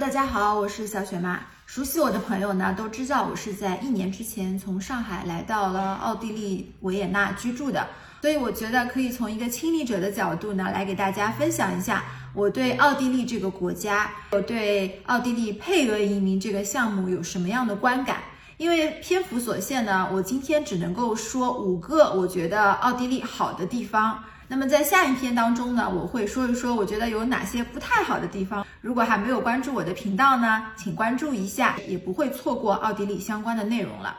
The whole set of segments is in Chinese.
大家好，我是小雪妈。熟悉我的朋友呢，都知道我是在一年之前从上海来到了奥地利维也纳居住的，所以我觉得可以从一个亲历者的角度呢，来给大家分享一下我对奥地利这个国家，我对奥地利配额移民这个项目有什么样的观感。因为篇幅所限呢，我今天只能够说五个我觉得奥地利好的地方。那么在下一篇当中呢，我会说一说我觉得有哪些不太好的地方。如果还没有关注我的频道呢，请关注一下，也不会错过奥地利相关的内容了。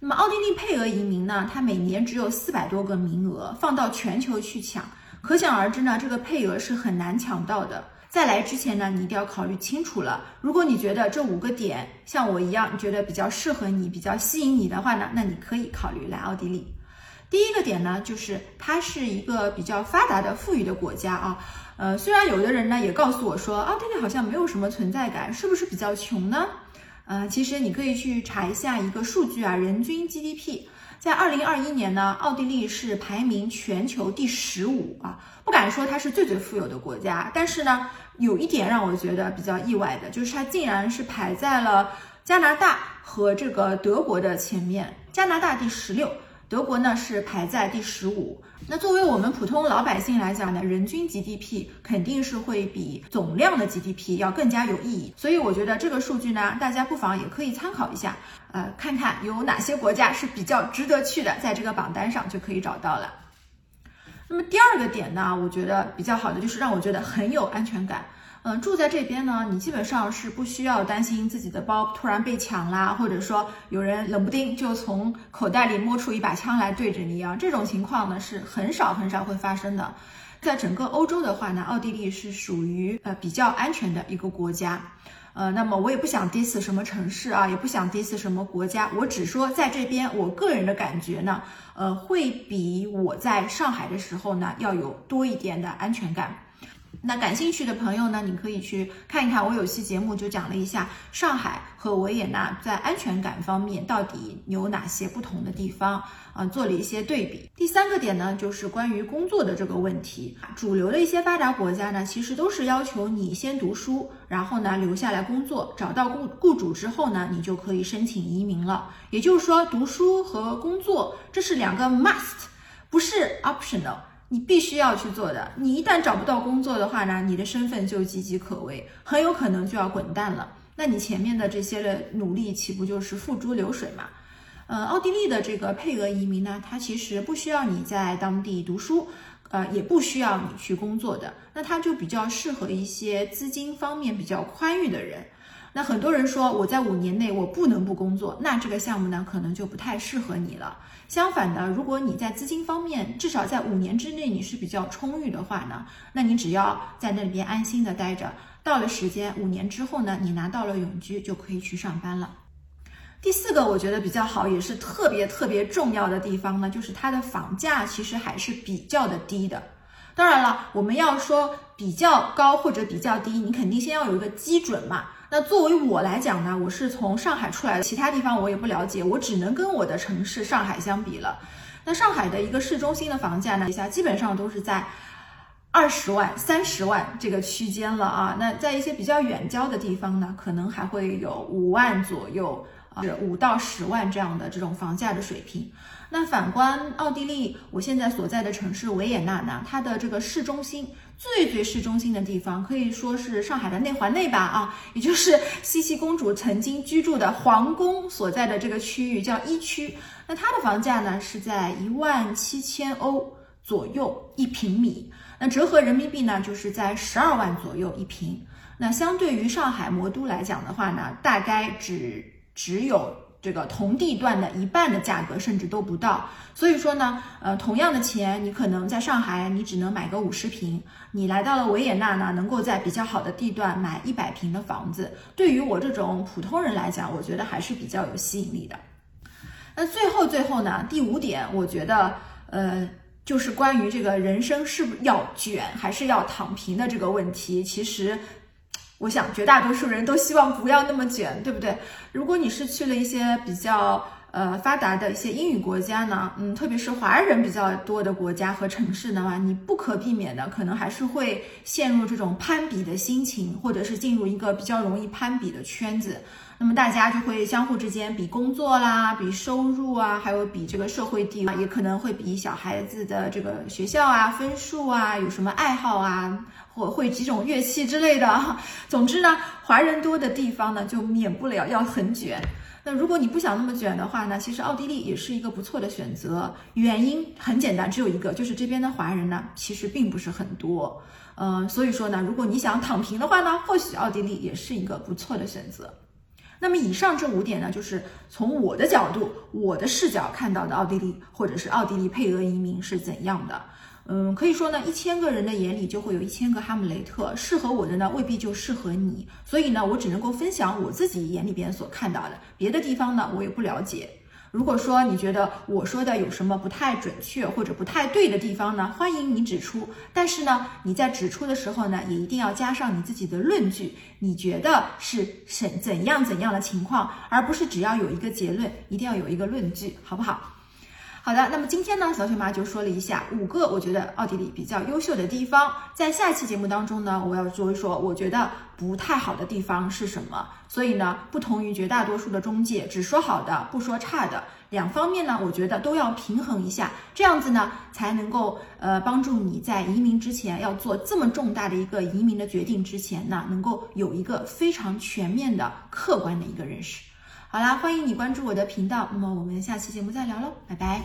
那么奥地利配额移民呢，它每年只有四百多个名额，放到全球去抢，可想而知呢，这个配额是很难抢到的。在来之前呢，你一定要考虑清楚了。如果你觉得这五个点像我一样，你觉得比较适合你、比较吸引你的话呢，那你可以考虑来奥地利。第一个点呢，就是它是一个比较发达的、富裕的国家啊。呃，虽然有的人呢也告诉我说，奥地利好像没有什么存在感，是不是比较穷呢？呃，其实你可以去查一下一个数据啊，人均 GDP，在二零二一年呢，奥地利是排名全球第十五啊，不敢说它是最最富有的国家，但是呢，有一点让我觉得比较意外的，就是它竟然是排在了加拿大和这个德国的前面，加拿大第十六。德国呢是排在第十五。那作为我们普通老百姓来讲呢，人均 GDP 肯定是会比总量的 GDP 要更加有意义。所以我觉得这个数据呢，大家不妨也可以参考一下，呃，看看有哪些国家是比较值得去的，在这个榜单上就可以找到了。那么第二个点呢，我觉得比较好的就是让我觉得很有安全感。嗯，住在这边呢，你基本上是不需要担心自己的包突然被抢啦，或者说有人冷不丁就从口袋里摸出一把枪来对着你啊，这种情况呢是很少很少会发生的。在整个欧洲的话呢，奥地利是属于呃比较安全的一个国家。呃，那么我也不想 diss 什么城市啊，也不想 diss 什么国家，我只说在这边我个人的感觉呢，呃，会比我在上海的时候呢要有多一点的安全感。那感兴趣的朋友呢，你可以去看一看，我有期节目就讲了一下上海和维也纳在安全感方面到底有哪些不同的地方啊，做了一些对比。第三个点呢，就是关于工作的这个问题。主流的一些发达国家呢，其实都是要求你先读书，然后呢留下来工作，找到雇雇主之后呢，你就可以申请移民了。也就是说，读书和工作这是两个 must，不是 optional。你必须要去做的。你一旦找不到工作的话呢，你的身份就岌岌可危，很有可能就要滚蛋了。那你前面的这些的努力，岂不就是付诸流水嘛？呃，奥地利的这个配额移民呢，它其实不需要你在当地读书，呃，也不需要你去工作的。那它就比较适合一些资金方面比较宽裕的人。那很多人说我在五年内我不能不工作，那这个项目呢可能就不太适合你了。相反的，如果你在资金方面至少在五年之内你是比较充裕的话呢，那你只要在那里边安心的待着，到了时间五年之后呢，你拿到了永居就可以去上班了。第四个我觉得比较好，也是特别特别重要的地方呢，就是它的房价其实还是比较的低的。当然了，我们要说比较高或者比较低，你肯定先要有一个基准嘛。那作为我来讲呢，我是从上海出来的，其他地方我也不了解，我只能跟我的城市上海相比了。那上海的一个市中心的房价呢，一下基本上都是在二十万、三十万这个区间了啊。那在一些比较远郊的地方呢，可能还会有五万左右。是五到十万这样的这种房价的水平。那反观奥地利，我现在所在的城市维也纳呢，它的这个市中心最最市中心的地方，可以说是上海的内环内吧啊，也就是茜茜公主曾经居住的皇宫所在的这个区域，叫一区。那它的房价呢是在一万七千欧左右一平米，那折合人民币呢就是在十二万左右一平。那相对于上海魔都来讲的话呢，大概只只有这个同地段的一半的价格，甚至都不到。所以说呢，呃，同样的钱，你可能在上海你只能买个五十平，你来到了维也纳呢，能够在比较好的地段买一百平的房子。对于我这种普通人来讲，我觉得还是比较有吸引力的。那最后最后呢，第五点，我觉得呃，就是关于这个人生是要卷还是要躺平的这个问题，其实。我想绝大多数人都希望不要那么卷，对不对？如果你是去了一些比较呃发达的一些英语国家呢，嗯，特别是华人比较多的国家和城市的话，你不可避免的可能还是会陷入这种攀比的心情，或者是进入一个比较容易攀比的圈子。那么大家就会相互之间比工作啦，比收入啊，还有比这个社会地位，也可能会比小孩子的这个学校啊、分数啊、有什么爱好啊，或会几种乐器之类的。总之呢，华人多的地方呢，就免不了要很卷。那如果你不想那么卷的话呢，其实奥地利也是一个不错的选择。原因很简单，只有一个，就是这边的华人呢，其实并不是很多。嗯，所以说呢，如果你想躺平的话呢，或许奥地利也是一个不错的选择。那么以上这五点呢，就是从我的角度、我的视角看到的奥地利或者是奥地利配额移民是怎样的。嗯，可以说呢，一千个人的眼里就会有一千个哈姆雷特，适合我的呢未必就适合你。所以呢，我只能够分享我自己眼里边所看到的，别的地方呢我也不了解。如果说你觉得我说的有什么不太准确或者不太对的地方呢，欢迎你指出。但是呢，你在指出的时候呢，也一定要加上你自己的论据，你觉得是怎怎样怎样的情况，而不是只要有一个结论，一定要有一个论据，好不好？好的，那么今天呢，小雪妈就说了一下五个我觉得奥地利比较优秀的地方。在下一期节目当中呢，我要说一说我觉得不太好的地方是什么。所以呢，不同于绝大多数的中介，只说好的不说差的，两方面呢，我觉得都要平衡一下，这样子呢，才能够呃帮助你在移民之前要做这么重大的一个移民的决定之前呢，能够有一个非常全面的客观的一个认识。好啦，欢迎你关注我的频道。那么我们下期节目再聊喽，拜拜。